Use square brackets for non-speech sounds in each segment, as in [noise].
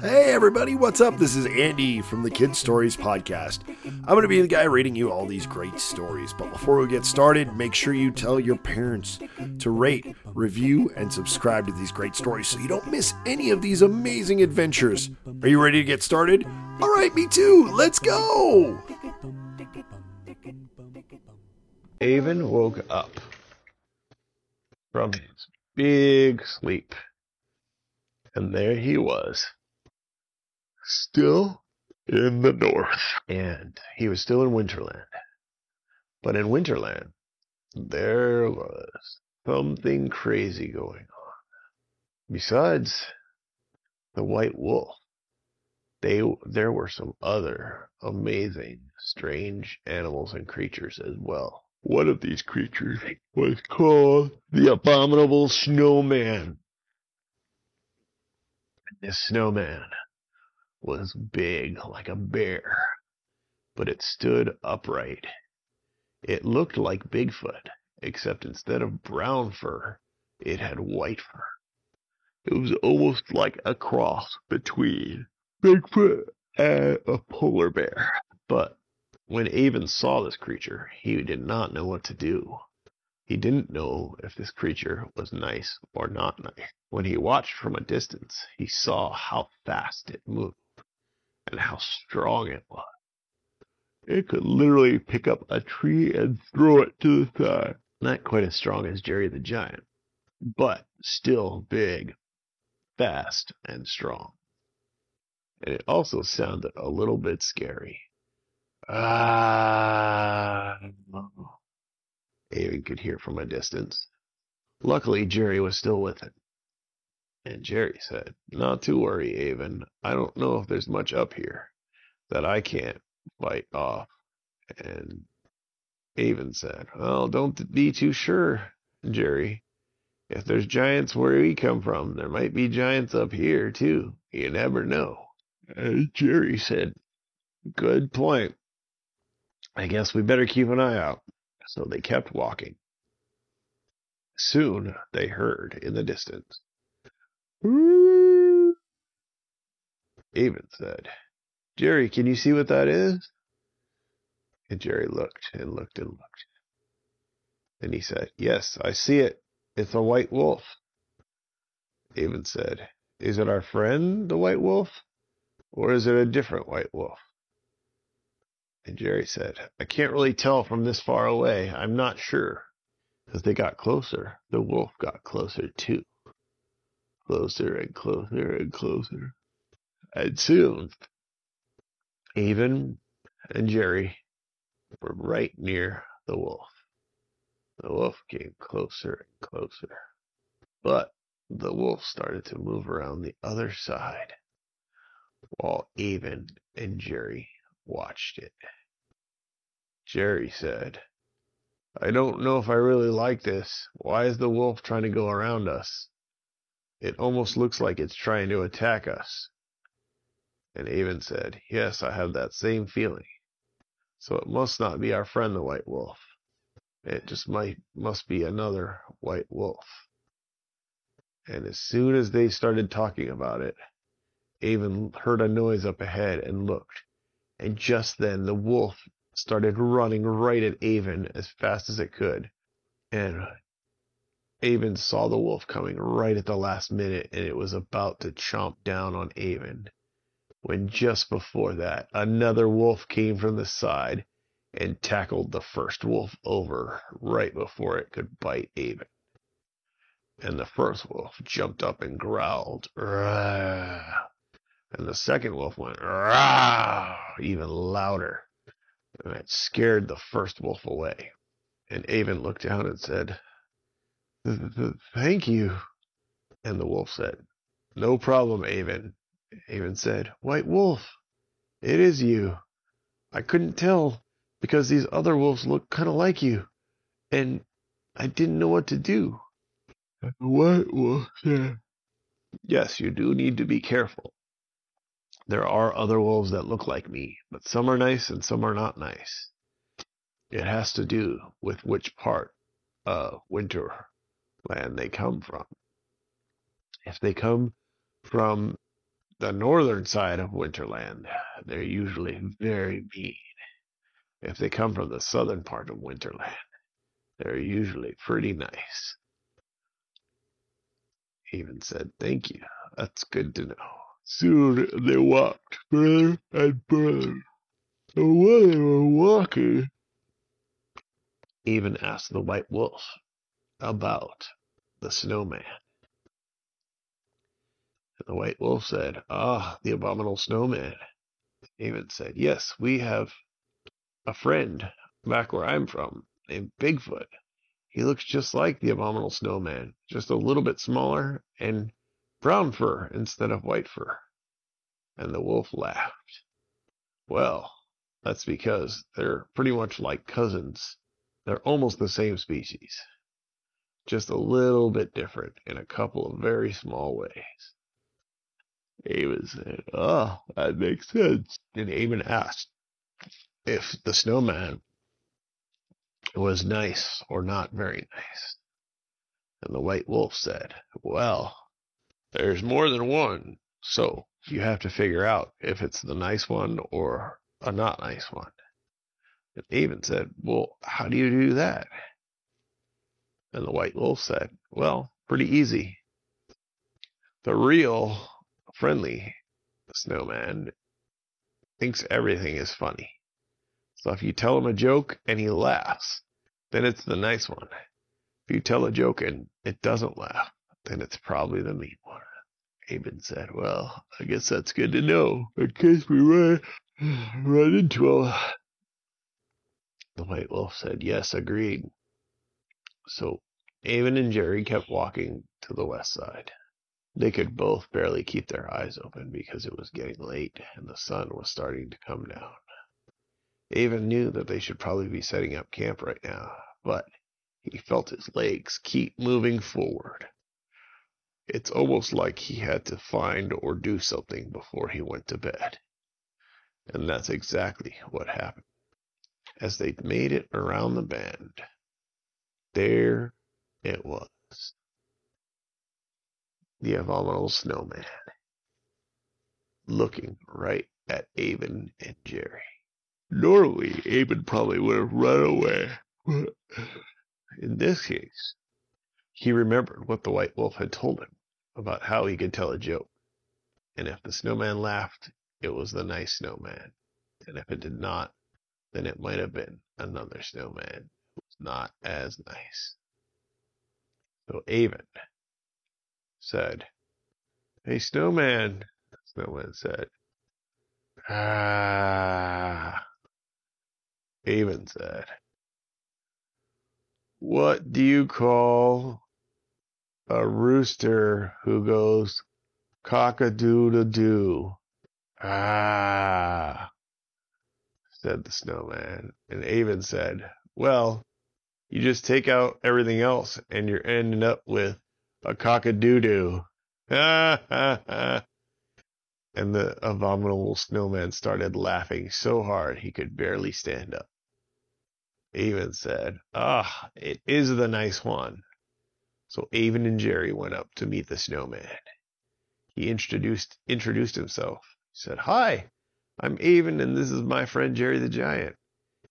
Hey everybody, what's up? This is Andy from the Kid Stories Podcast. I'm going to be the guy reading you all these great stories. But before we get started, make sure you tell your parents to rate, review, and subscribe to these great stories so you don't miss any of these amazing adventures. Are you ready to get started? All right, me too. Let's go. Avin woke up from his big sleep. And there he was, still in the north. And he was still in Winterland. But in Winterland, there was something crazy going on. Besides the white wolf, they, there were some other amazing, strange animals and creatures as well. One of these creatures was called the Abominable Snowman. This snowman was big like a bear, but it stood upright. It looked like Bigfoot, except instead of brown fur, it had white fur. It was almost like a cross between Bigfoot and a polar bear. But when Avin saw this creature, he did not know what to do. He didn't know if this creature was nice or not nice. When he watched from a distance, he saw how fast it moved and how strong it was. It could literally pick up a tree and throw it to the side. Not quite as strong as Jerry the Giant, but still big, fast, and strong. And it also sounded a little bit scary. Ah. Avin could hear from a distance. Luckily, Jerry was still with him. And Jerry said, Not to worry, Avin. I don't know if there's much up here that I can't fight off. And Avin said, Well, don't be too sure, Jerry. If there's giants where we come from, there might be giants up here, too. You never know. And Jerry said, Good point. I guess we better keep an eye out. So they kept walking. Soon they heard in the distance. Avin said, Jerry, can you see what that is? And Jerry looked and looked and looked. Then he said, Yes, I see it. It's a white wolf. Avin said, Is it our friend, the white wolf? Or is it a different white wolf? And Jerry said, I can't really tell from this far away. I'm not sure. As they got closer, the wolf got closer too. Closer and closer and closer. And soon, Avin and Jerry were right near the wolf. The wolf came closer and closer. But the wolf started to move around the other side while Avin and Jerry watched it. Jerry said, I don't know if I really like this. Why is the wolf trying to go around us? It almost looks like it's trying to attack us. And Avin said, Yes, I have that same feeling. So it must not be our friend the white wolf. It just might must be another white wolf. And as soon as they started talking about it, Avin heard a noise up ahead and looked. And just then the wolf started running right at Avin as fast as it could. And Avin saw the wolf coming right at the last minute and it was about to chomp down on Avin. When just before that, another wolf came from the side and tackled the first wolf over right before it could bite Avin. And the first wolf jumped up and growled. Rah! And the second wolf went Rah! even louder. And it scared the first wolf away. And Avin looked down and said, Thank you. And the wolf said, No problem, Avin. Avin said, White Wolf, it is you. I couldn't tell because these other wolves look kind of like you. And I didn't know what to do. White Wolf said, Yes, you do need to be careful. There are other wolves that look like me, but some are nice and some are not nice. It has to do with which part of winter land they come mm-hmm. from. If they come from the northern side of Winterland, they're usually very mean. If they come from the southern part of Winterland, they're usually pretty nice. Avin said, Thank you. That's good to know. Soon they walked further and further. And while they were walking, Avin asked the white wolf about the snowman. And the white wolf said, Ah, the abominable snowman. Avin said, Yes, we have a friend back where I'm from named Bigfoot. He looks just like the abominable snowman, just a little bit smaller and brown fur instead of white fur. And the wolf laughed. Well, that's because they're pretty much like cousins. They're almost the same species, just a little bit different in a couple of very small ways. Avin said, Oh, that makes sense. And Avin asked if the snowman was nice or not very nice. And the white wolf said, Well, there's more than one, so you have to figure out if it's the nice one or a not nice one. And Avin said, Well, how do you do that? And the white wolf said, Well, pretty easy. The real friendly snowman thinks everything is funny. So if you tell him a joke and he laughs, then it's the nice one. If you tell a joke and it doesn't laugh, then it's probably the mean one. Avin said, Well, I guess that's good to know in case we run, run into a. The white wolf said, Yes, agreed. So Avin and Jerry kept walking to the west side. They could both barely keep their eyes open because it was getting late and the sun was starting to come down. Avin knew that they should probably be setting up camp right now, but he felt his legs keep moving forward. It's almost like he had to find or do something before he went to bed. And that's exactly what happened. As they made it around the bend, there it was. The abominable snowman, looking right at Avin and Jerry. Normally, Avin probably would have run away. In this case, he remembered what the white wolf had told him about how he could tell a joke. And if the snowman laughed, it was the nice snowman. And if it did not, then it might have been another snowman who was not as nice. So Avin said, Hey, snowman, the snowman said. Ah. Avin said, What do you call a rooster who goes cock a doodle doo? Ah, said the snowman. And Avin said, Well, you just take out everything else and you're ending up with a cock a doo doo. [laughs] Ha ha ha. And the abominable snowman started laughing so hard he could barely stand up. Avin said, Ah, it is the nice one. So Avin and Jerry went up to meet the snowman. He introduced introduced himself. He said, Hi, I'm Avin and this is my friend Jerry the Giant.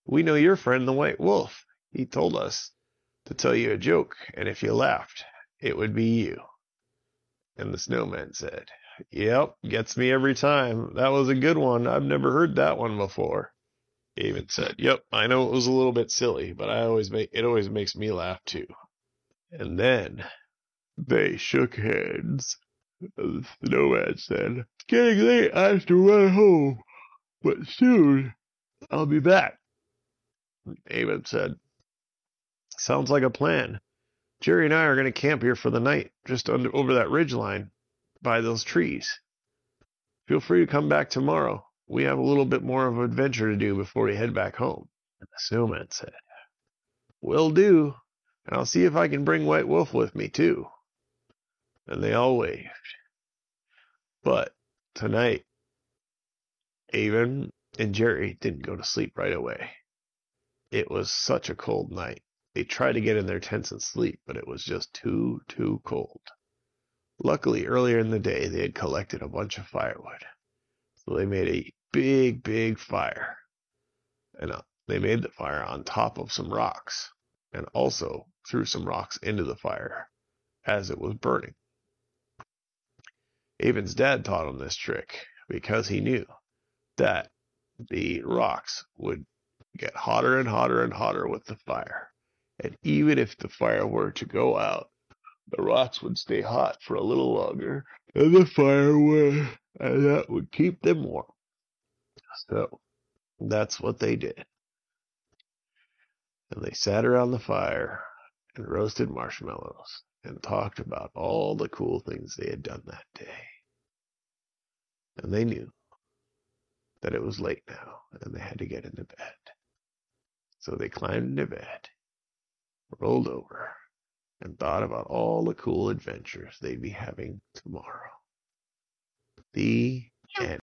We know your friend the White Wolf. He told us to tell you a joke, and if you laughed, it would be you. And the snowman said, Yep, gets me every time. That was a good one. I've never heard that one before. Avin said, "Yep, I know it was a little bit silly, but I always make it always makes me laugh too." And then they shook hands. The snowman said, "It's getting late. I have to run home, but soon I'll be back." Avin said, "Sounds like a plan. Jerry and I are going to camp here for the night, just under, over that ridge line by those trees. Feel free to come back tomorrow we have a little bit more of an adventure to do before we head back home. The snowman said, Will do, and I'll see if I can bring White Wolf with me too. And they all waved. But tonight, Avin and Jerry didn't go to sleep right away. It was such a cold night. They tried to get in their tents and sleep, but it was just too, too cold. Luckily, earlier in the day, they had collected a bunch of firewood. So they made a big, big fire. And uh, they made the fire on top of some rocks and also threw some rocks into the fire as it was burning. Avin's dad taught him this trick because he knew that the rocks would get hotter and hotter and hotter with the fire. And even if the fire were to go out, the rocks would stay hot for a little longer, and the fire would, and that would keep them warm. So that's what they did. And they sat around the fire and roasted marshmallows and talked about all the cool things they had done that day. And they knew that it was late now and they had to get into bed. So they climbed into bed, rolled over, and thought about all the cool adventures they'd be having tomorrow. The end.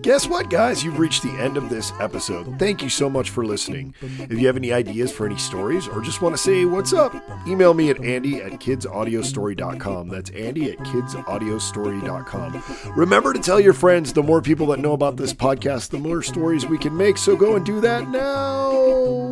Guess what, guys? You've reached the end of this episode. Thank you so much for listening. If you have any ideas for any stories or just want to say what's up, email me at andy at kidsaudiostory.com. That's andy at kidsaudiostory.com. Remember to tell your friends the more people that know about this podcast, the more stories we can make. So go and do that now.